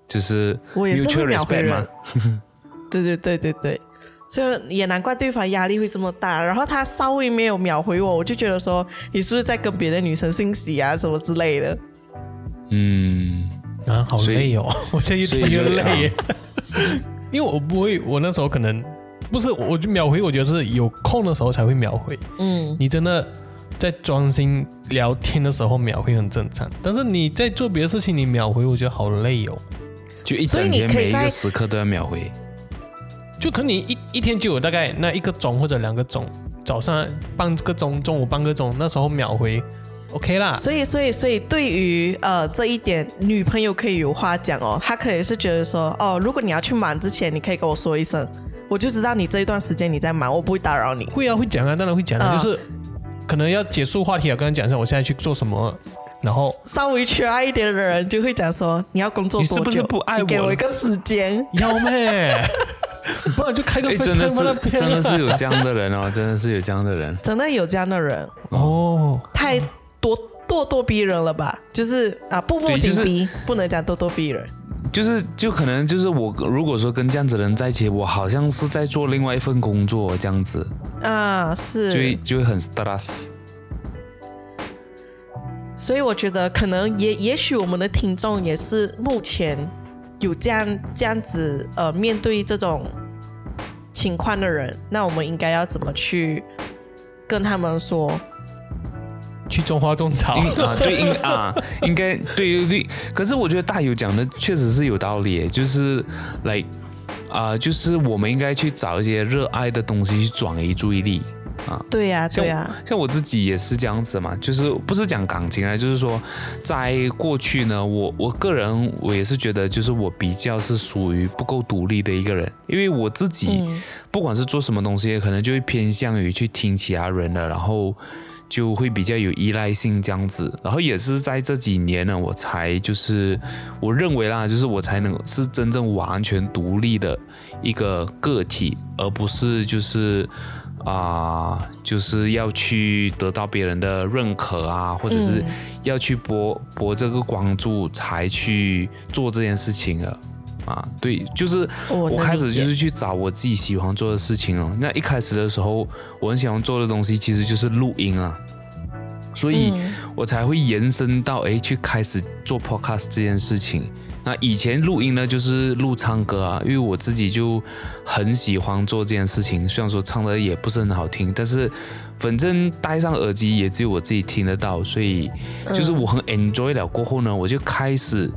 就是我也是会秒回人嘛。对对对对对，所以也难怪对方压力会这么大。然后他稍微没有秒回我，我就觉得说你是不是在跟别的女生信息啊什么之类的。嗯，啊，好累哦！我现在越听越累，因为我不会，我那时候可能不是，我就秒回，我觉得是有空的时候才会秒回。嗯，你真的在专心聊天的时候秒回很正常，但是你在做别的事情你秒回，我觉得好累哦。就一所以整天每一你可以在个时刻都要秒回。就可能你一一天就有大概那一个钟或者两个钟，早上半个钟，中午半个钟，那时候秒回，OK 啦。所以所以所以对于呃这一点，女朋友可以有话讲哦。她可以是觉得说，哦，如果你要去忙之前，你可以跟我说一声，我就知道你这一段时间你在忙，我不会打扰你。会啊，会讲啊，当然会讲的，嗯就是可能要结束话题了，跟他讲一下我现在去做什么，然后稍微缺爱一点的人就会讲说，你要工作多久？你是不是不爱我给我一个时间。要妹？不然就开个哎，FaceTime 真的是真的是啊有这样的人哦，真的是有这样的人。真的有这样的人，哦，太多咄咄逼人了吧？就是啊，步步对就是紧逼，不能讲咄咄逼人。就是就可能就是我如果说跟这样子的人在一起，我好像是在做另外一份工作这样子，啊，是就会是，就会很 stress。所以我觉得可能也也许我们的听众也是目前有这样这样子呃面对这种情况的人，那我们应该要怎么去跟他们说？去种花种草应啊，对，应啊，应该对对对。可是我觉得大友讲的确实是有道理，就是来啊、就是我们应该去找一些热爱的东西去转移注意力。啊对呀、像对呀、像我自己也是这样子嘛，就是不是讲感情啊，就是说在过去呢，我我个人我也是觉得，就是我比较是属于不够独立的一个人，因为我自己、嗯不管是做什么东西，可能就会偏向于去听其他人的，然后就会比较有依赖性这样子。然后也是在这几年呢，我才就是我认为啦，就是我才能是真正完全独立的一个个体，而不是就是啊、就是要去得到别人的认可啊，或者是要去博博这个关注才去做这件事情的。啊，对，就是我开始就是去找我自己喜欢做的事情哦。那一开始的时候，我很喜欢做的东西其实就是录音啊，所以嗯我才会延伸到哎去开始做 podcast 这件事情。那以前录音呢，就是录唱歌啊，因为我自己就很喜欢做这件事情。虽然说唱的也不是很好听，但是反正戴上耳机也只有我自己听得到，所以就是我很 enjoy 了。过后呢，我就开始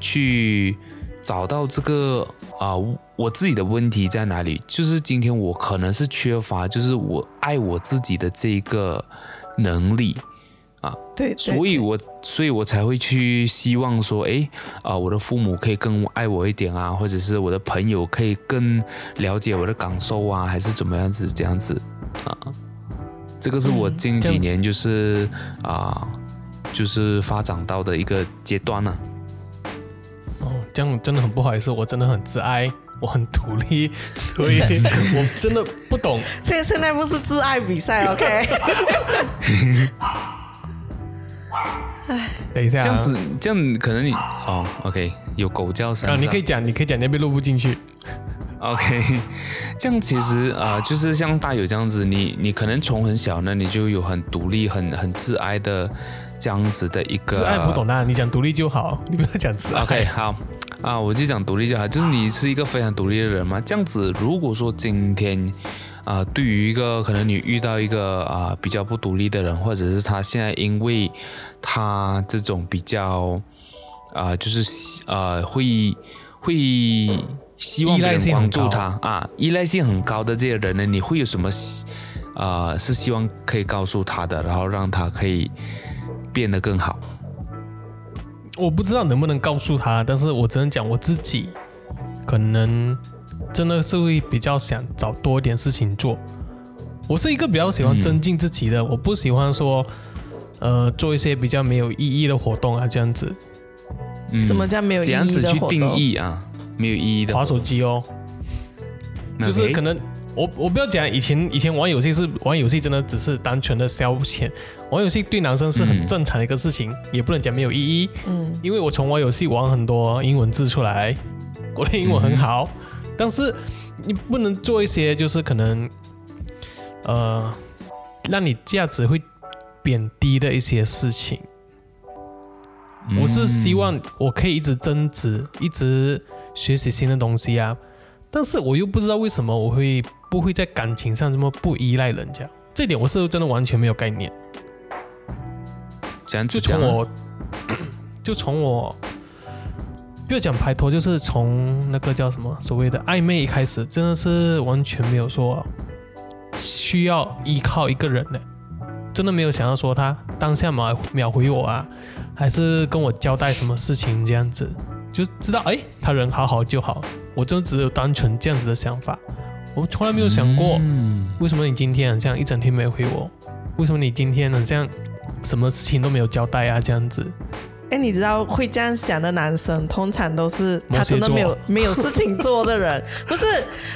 去找到这个啊、我自己的问题在哪里？就是今天我可能是缺乏，就是我爱我自己的这一个能力。对，对所以我所以我才会去希望说，哎，啊、我的父母可以更爱我一点啊，或者是我的朋友可以更了解我的感受啊，还是怎么样子这样子啊？这个是我嗯近几年就是啊、就是发展到的一个阶段呢、哦，这样真的很不好意思，我真的很自爱，我很独立，所以 我真的不懂。现在现在不是自爱比赛，OK？等一下、啊，这样子，这样可能你哦，OK，有狗叫声啊，你可以讲，你可以讲，那边录不进去。OK，这样其实啊、呃就是像大友这样子，你你可能从很小呢，你就有很独立、很很自爱的这样子的一个。自爱不懂的，你讲独立就好，你不要讲自爱。OK，好啊，我就讲独立就好，就是你是一个非常独立的人嘛。这样子，如果说今天啊、对于一个可能你遇到一个啊、比较不独立的人，或者是他现在因为他这种比较啊、就是呃会会希望别人性很高关注他啊，依赖性很高的这些人呢，你会有什么啊是希望可以告诉他的，然后让他可以变得更好？我不知道能不能告诉他，但是我只能讲我自己，可能真的是会比较想找多一点事情做。我是一个比较喜欢增进自己的，我不喜欢说，呃，做一些比较没有意义的活动啊，这样子，嗯什么叫没有意怎样子去定？义啊？没有意义的划，手机哦，就是可能我我不要讲以前以前玩游戏是玩游戏，真的只是单纯的消遣，玩游戏对男生是很嗯正常的一个事情，也不能讲没有意义，嗯，因为我从玩游戏玩很多英文字出来，我的英文很好，但是你不能做一些就是可能呃让你价值会贬低的一些事情。我是希望我可以一直增值，一直学习新的东西啊，但是我又不知道为什么我会不会在感情上这么不依赖人家，这点我是真的完全没有概念。这样子讲啊，就从我，就从我，不要讲拍拖，就是从那个叫什么所谓的暧昧一开始，真的是完全没有说需要依靠一个人的，真的没有想要说他当下秒秒回我啊，还是跟我交代什么事情这样子，就知道哎，他人好好就好，我真的只有单纯这样子的想法，我从来没有想过。嗯为什么你今天好像一整天没有回我？为什么你今天好像什么事情都没有交代啊？这样子，哎，你知道会这样想的男生，通常都是他真的没有没有事情做的人。不是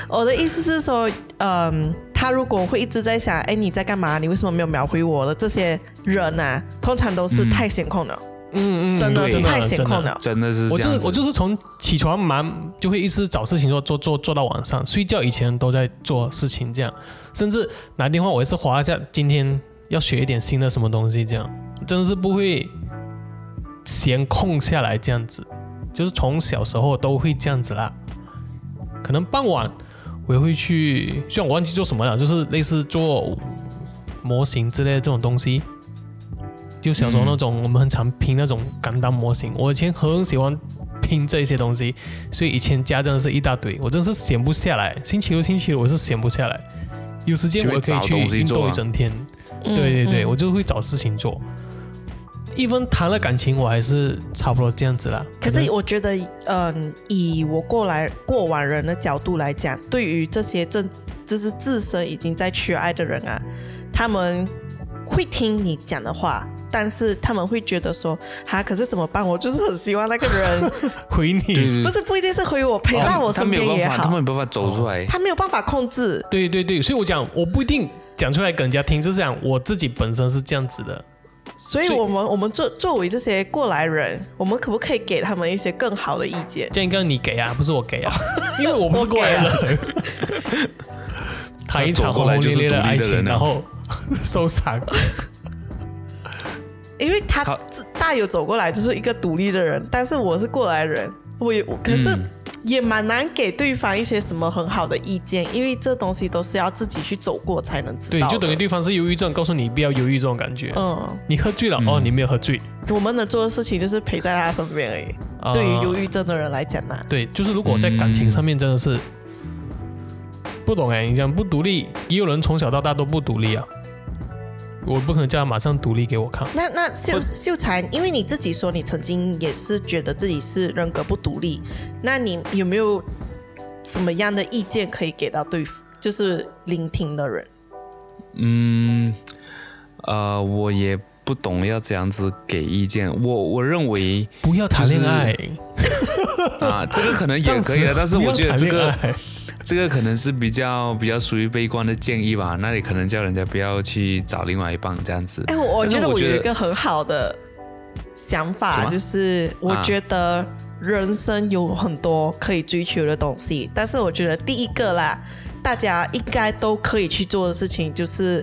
我的意思是说，嗯，他如果会一直在想，哎，你在干嘛？你为什么没有秒回我的这些人啊，通常都是太闲空了，嗯嗯嗯，真的是太闲空了。真的是我。就是我就是从起床忙就会一直找事情做做做做到晚上，睡觉以前都在做事情，这样，甚至拿电话我也是划一下，今天要学一点新的什么东西，这样真的是不会闲空下来这样子，就是从小时候都会这样子啦。可能傍晚我也会去，虽然我忘记做什么了，就是类似做模型之类的这种东西。就小时候那种，我们很常拼那种钢弹模型，我以前很喜欢拼这些东西，所以以前家真的是一大堆，我真是闲不下来。星期六、星期日我是闲不下来，有时间我可以去运动一整天。对对对，我就会找事情做。一分谈了感情，我还是差不多这样子啦。可是我觉得，嗯，以我过来过往人的角度来讲，对于这些正就是自身已经在缺爱的人啊，他们会听你讲的话，但是他们会觉得说，哈，可是怎么办？我就是很希望那个人，回你，不是不一定是回我，陪在我他身没有办法，他边也好，没有办法走出来。他没有办法控制。对对对，所以我讲我不一定讲出来给人家听，就是讲我自己本身是这样子的。所以我们我们作作为这些过来人，我们可不可以给他们一些更好的意见？这样应该你给啊，不是我给啊，因为我不是过来人。谈 一场轰轰烈烈的爱情，然后受伤。因为他自大有走过来就是一个独立的人，但是我是过来人，我也我可是嗯也蛮难给对方一些什么很好的意见，因为这东西都是要自己去走过才能知，道对。就等于对方是忧郁症，告诉你不要忧郁这种感觉。嗯，你喝醉了、哦，你没有喝醉。我们能做的事情就是陪在他身边而已。啊对于忧郁症的人来讲呢、对，就是如果在感情上面真的是不懂哎，你讲不独立，也有人从小到大都不独立啊。我不可能叫他马上独立给我看。那那秀秀才，因为你自己说你曾经也是觉得自己是人格不独立，那你有没有什么样的意见可以给到对，就是聆听的人？嗯，呃，我也不懂要怎样子给意见。我我认为不要谈恋爱，啊，这个可能也可以的，但是我觉得这个这个可能是比较比较属于悲观的建议吧。那你可能叫人家不要去找另外一半这样子。哎，我觉得我觉得我有一个很好的想法，就是我啊觉得人生有很多可以追求的东西，但是我觉得第一个啦，大家应该都可以去做的事情就是，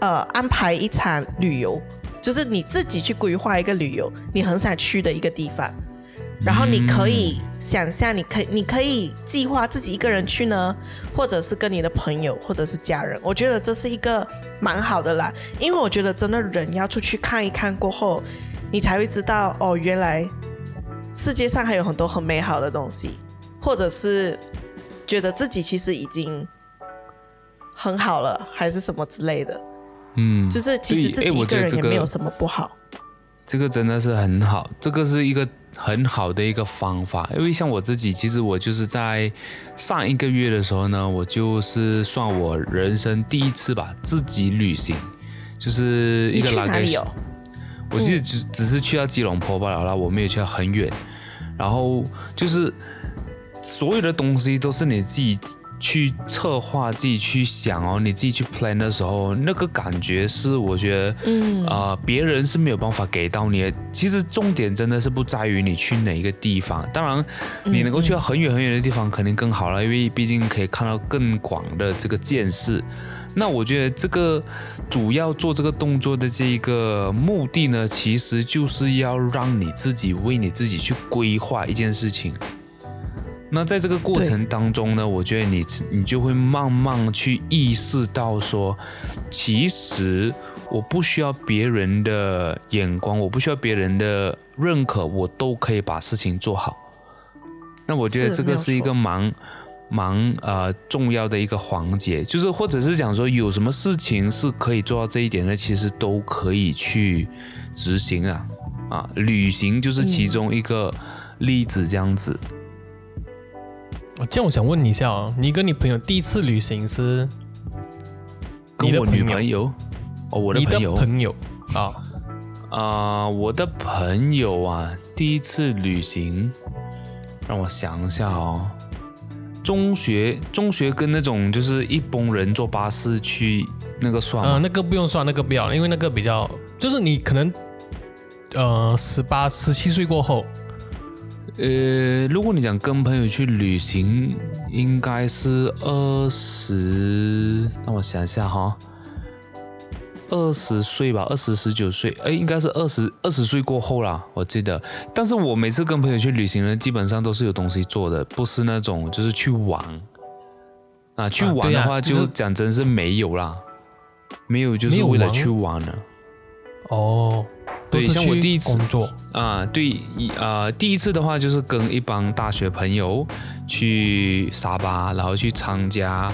呃，安排一场旅游，就是你自己去规划一个旅游，你很想去的一个地方。然后你可以想象，你可以你可以计划自己一个人去呢，或者是跟你的朋友，或者是家人。我觉得这是一个蛮好的啦，因为我觉得真的人要出去看一看过后，你才会知道哦，原来世界上还有很多很美好的东西，或者是觉得自己其实已经很好了，还是什么之类的。嗯，就是其实自己一个人也没有什么不好。这个真的是很好，这个是一个很好的一个方法。因为像我自己，其实我就是在上一个月的时候呢，我就是算我人生第一次吧，自己旅行，就是一个拉格哪里哦？我其实只只是去到吉隆坡罢了啦，我没有去到很远。然后就是所有的东西都是你自己去策划、自己去想哦，你自己去 plan 的时候，那个感觉是我觉得，嗯啊、别人是没有办法给到你的。其实重点真的是不在于你去哪一个地方，当然你能够去到很远很远的地方肯定更好了，因为毕竟可以看到更广的这个见识。那我觉得这个主要做这个动作的这一个目的呢，其实就是要让你自己为你自己去规划一件事情。那在这个过程当中呢，我觉得你你就会慢慢去意识到说，其实我不需要别人的眼光，我不需要别人的认可，我都可以把事情做好。那我觉得这个是一个蛮蛮呃重要的一个环节，就是或者是讲说有什么事情是可以做到这一点的，其实都可以去执行啊啊，旅行就是其中一个例子，这样子。哦这样我想问你一下哦，你跟你朋友第一次旅行是跟我女朋友，哦，我的朋友朋友啊？啊、我的朋友啊，第一次旅行，让我想一下哦。中学，中学跟那种就是一帮人坐巴士去那个算呃，吗？那个不用算，那个不要，因为那个比较，就是你可能呃十八、十七岁过后，呃，如果你讲跟朋友去旅行，应该是二十，让我想一下哈，二十岁吧，二十十九岁，哎，应该是二十二十岁过后啦，我记得。但是我每次跟朋友去旅行呢，基本上都是有东西做的，不是那种就是去玩啊。去啊玩的话，就讲真是没有啦，没有就是为了去玩了。哦，都对像我第一次工作，啊，对，一啊、第一次的话就是跟一帮大学朋友去沙巴，然后去参加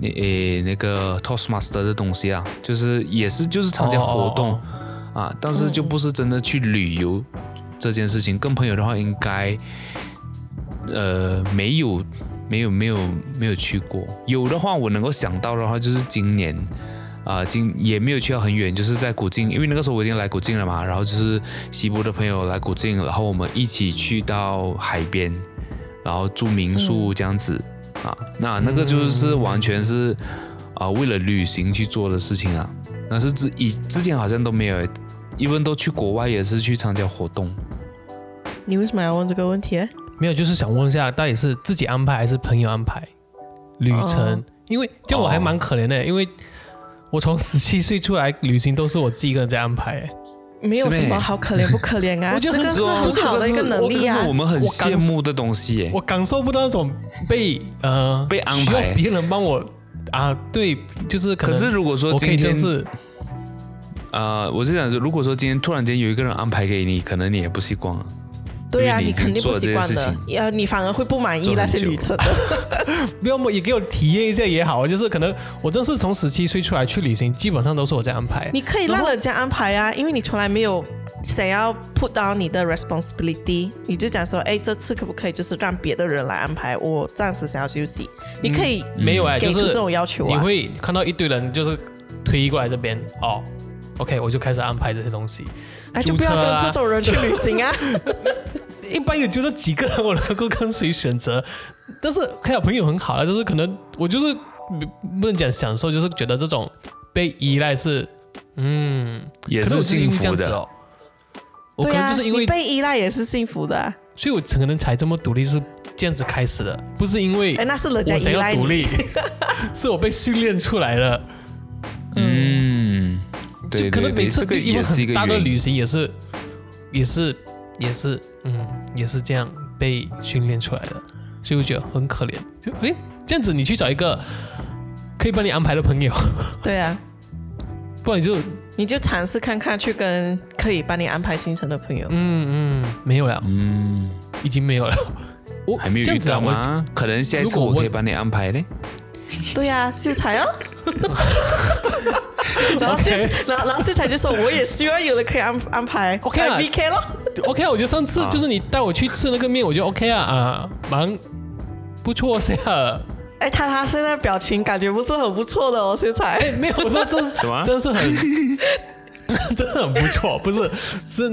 那诶那个 Toastmaster 的东西啊，就是也是就是参加活动、哦哦啊，但是就不是真的去旅游这件事情。跟朋友的话，应该呃没有没有没有没有去过，有的话我能够想到的话就是今年。啊，今也没有去到很远，就是在古晋，因为那个时候我已经来古晋了嘛，然后就是西部的朋友来古晋，然后我们一起去到海边，然后住民宿这样子、啊，那那个就是完全是啊为了旅行去做的事情啊，那是之以之前好像都没有，even 都去国外也是去参加活动，你为什么要问这个问题呢？没有，就是想问一下，到底是自己安排还是朋友安排旅程？哦因为这样我还蛮可怜的，因为我从十七岁出来旅行都是我自己一个人在安排。没有什么好可怜不可怜啊，我觉得很这个是就是很好的一个能力啊这个是。我们很羡慕的东西耶我。感受不到那种被呃被安排需要别人帮我啊，对，就是可能可是如果说今天就是呃，我是想说，如果说今天突然间有一个人安排给你，可能你也不习惯啊。对啊，你肯定不习惯的呃，你反而会不满意那些久旅程的。不要么也给我体验一下也好，就是可能我真是从十七岁出来去旅行，基本上都是我在安排。你可以让人家安排啊，因为你从来没有想要 put down 你的 responsibility，你就讲说，哎，这次可不可以就是让别的人来安排？我暂时想要休息，你可以没有哎、就是给出这种要求啊你啊。会看到一堆人就是推过来这边哦，OK，我就开始安排这些东西。哎，就不要跟这种人去旅行啊。一般也就那几个人，我能够跟谁选择。但是看小朋友很好了，就是可能我就是不能讲享受，就是觉得这种被依赖是，嗯，也是幸福的。哦。我可能就是因为被依赖也是幸福的，所以我可能才这么独立，是这样子开始的，不是因为哎，那是人家想要独立，是我被训练出来的。嗯，就可能每次就因为很大的旅行也是，也是，也是，嗯，也是这样被训练出来的，所以我觉得很可怜。就哎，这样子你去找一个可以帮你安排的朋友，对啊，不然你就。你就尝试看看，去跟可以帮你安排行程的朋友。嗯嗯，没有了，嗯，已经没有了。我还没有遇到吗？可能下一次我可以帮你安排呢。对呀，秀才哦。然后秀，然后然后秀才就说：“我也希望有人可以安安排。”OK 啊，BK 咯。OK 啊，我觉得上次就是你带我去吃那个面，我觉得 OK 啊啊，蛮不错噻。哎，他他现在表情感觉不是很不错的哦，秀才。哎，没有，我说这什么？真是很，真的很不错，不是是。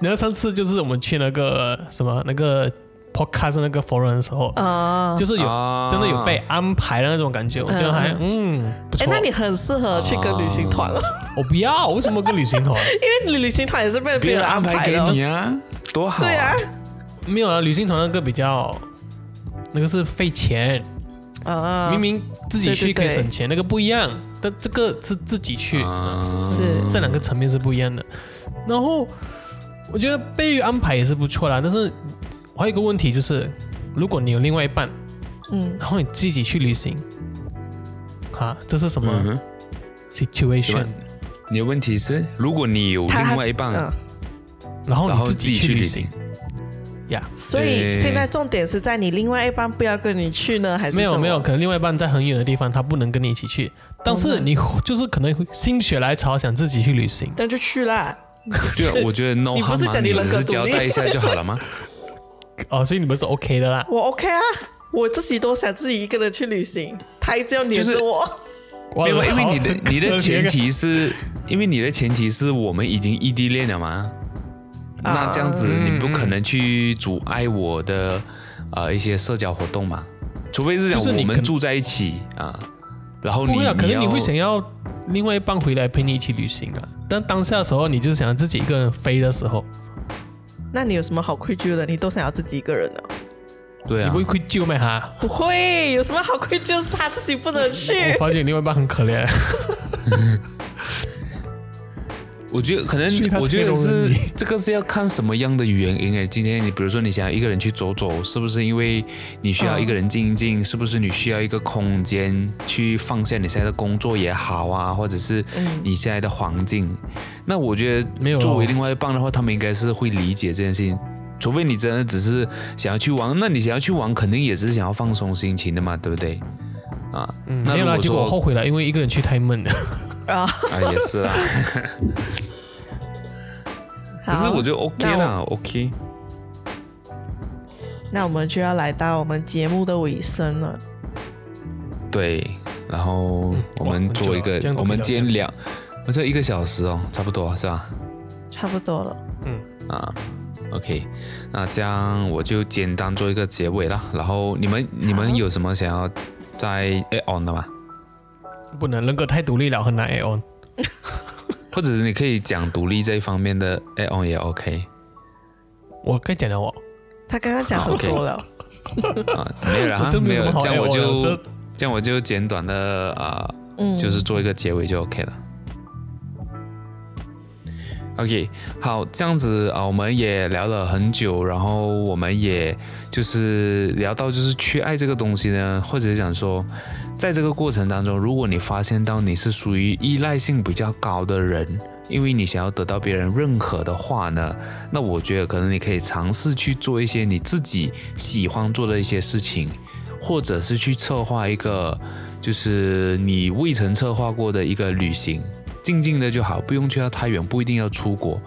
然后上次就是我们去那个什么那个 podcast 那个 forum 的时候，啊，就是有真的有被安排的那种感觉，我觉得还嗯不错。哎，那你很适合去跟旅行团了。我不要，为什么跟旅行团？因为旅行团也是被别人安排给你啊，多好。对啊，没有啊，旅行团那个比较那个是费钱。啊，明明自己去可以省钱，那个不一样。但这个是自己去，是这两个层面是不一样的。然后我觉得被安排也是不错啦。但是我还有一个问题就是，如果你有另外一半，嗯，然后你自己去旅行，啊，这是什么 situation？你的问题是，如果你有另外一半，然后你自己去旅行。呀，所以现在重点是在你另外一半不要跟你去呢，还是没有没有？可能另外一半在很远的地方，他不能跟你一起去。但是你就是可能心血来潮想自己去旅行，那就去啦。对啊，我觉得 no 你不是讲你只是交代一下就好了吗？哦，所以你们是 OK 的啦。我 OK 啊，我自己都想自己一个人去旅行，他一直要黏着我。因为因为你的你的前提是因为你的前提是我们已经异地恋了嘛？那这样子，你不可能去阻碍我的呃一些社交活动嘛？除非是讲我们住在一起啊，然后你可能你会想要另外一半回来陪你一起旅行啊。但当下的时候，你就想要自己一个人飞的时候，那你有什么好愧疚的？你都想要自己一个人呢？对啊，你不会愧疚吗？哈，不会，有什么好愧疚？是他自己不能去。我发现另外一半很可怜。我觉得可能，我觉得是这个是要看什么样的原因诶。今天你比如说你想要一个人去走走，是不是因为你需要一个人静一静？是不是你需要一个空间去放下你现在的工作也好啊，或者是你现在的环境？那我觉得作为另外一半的话，他们应该是会理解这件事情。除非你真的只是想要去玩，那你想要去玩，肯定也是想要放松心情的嘛，对不对？啊，没有啦，结果后悔了，因为一个人去太闷了。啊，也是啊。可是我觉得 OK 啦，OK。那我们就要来到我们节目的尾声了。对，然后我们做一个，我们今天两，我这一个小时哦，差不多是吧？差不多了。嗯。啊，OK，那这样我就简单做一个结尾了。然后你们你们有什么想要再 add on 的吗？不能，人格太独立了，很难 add on。或者是你可以讲独立这一方面的 add on 也 OK。我该讲的我，他刚刚讲很多了。啊，没有了，没有，这样我就这样我就简短的啊，就是做一个结尾就 OK 了。OK，好，这样子啊，我们也聊了很久，然后我们也就是聊到就是缺爱这个东西呢，或者是讲说，在这个过程当中，如果你发现到你是属于依赖性比较高的人，因为你想要得到别人认可的话呢，那我觉得可能你可以尝试去做一些你自己喜欢做的一些事情，或者是去策划一个就是你未曾策划过的一个旅行。静静的就好，不用去到太远，不一定要出国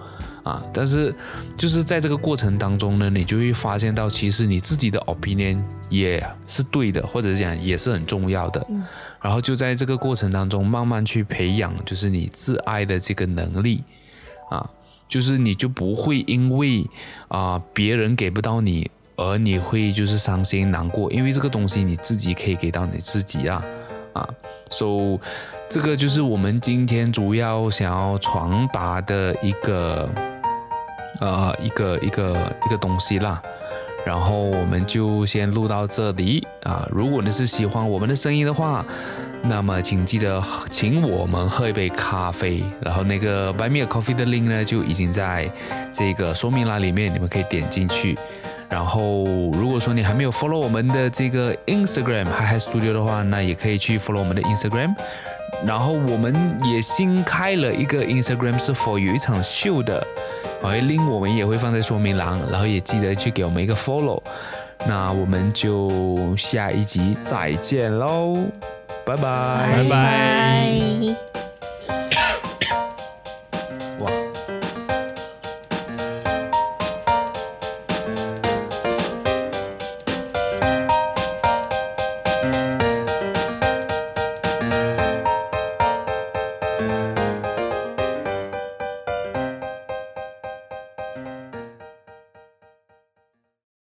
啊。但是就是在这个过程当中呢，你就会发现到，其实你自己的 opinion 也是对的，或者讲也是很重要的。然后就在这个过程当中，慢慢去培养，就是你自爱的这个能力啊。就是你就不会因为啊、别人给不到你，而你会就是伤心难过，因为这个东西你自己可以给到你自己啊啊，so 这个就是我们今天主要想要传达的一个呃一个一个一个东西啦。然后我们就先录到这里啊！如果你是喜欢我们的声音的话，那么请记得请我们喝一杯咖啡。然后那个 Buy Me a Coffee 的 link 呢，就已经在这个说明栏里面，你们可以点进去。然后如果说你还没有 follow 我们的这个 Instagram Hi Hi Studio 的话，那也可以去 follow 我们的 Instagram。然后我们也新开了一个 Instagram 是 for 有一场秀的，而 link 我们也会放在说明栏，然后也记得去给我们一个 follow。那我们就下一集再见喽，拜拜。拜拜。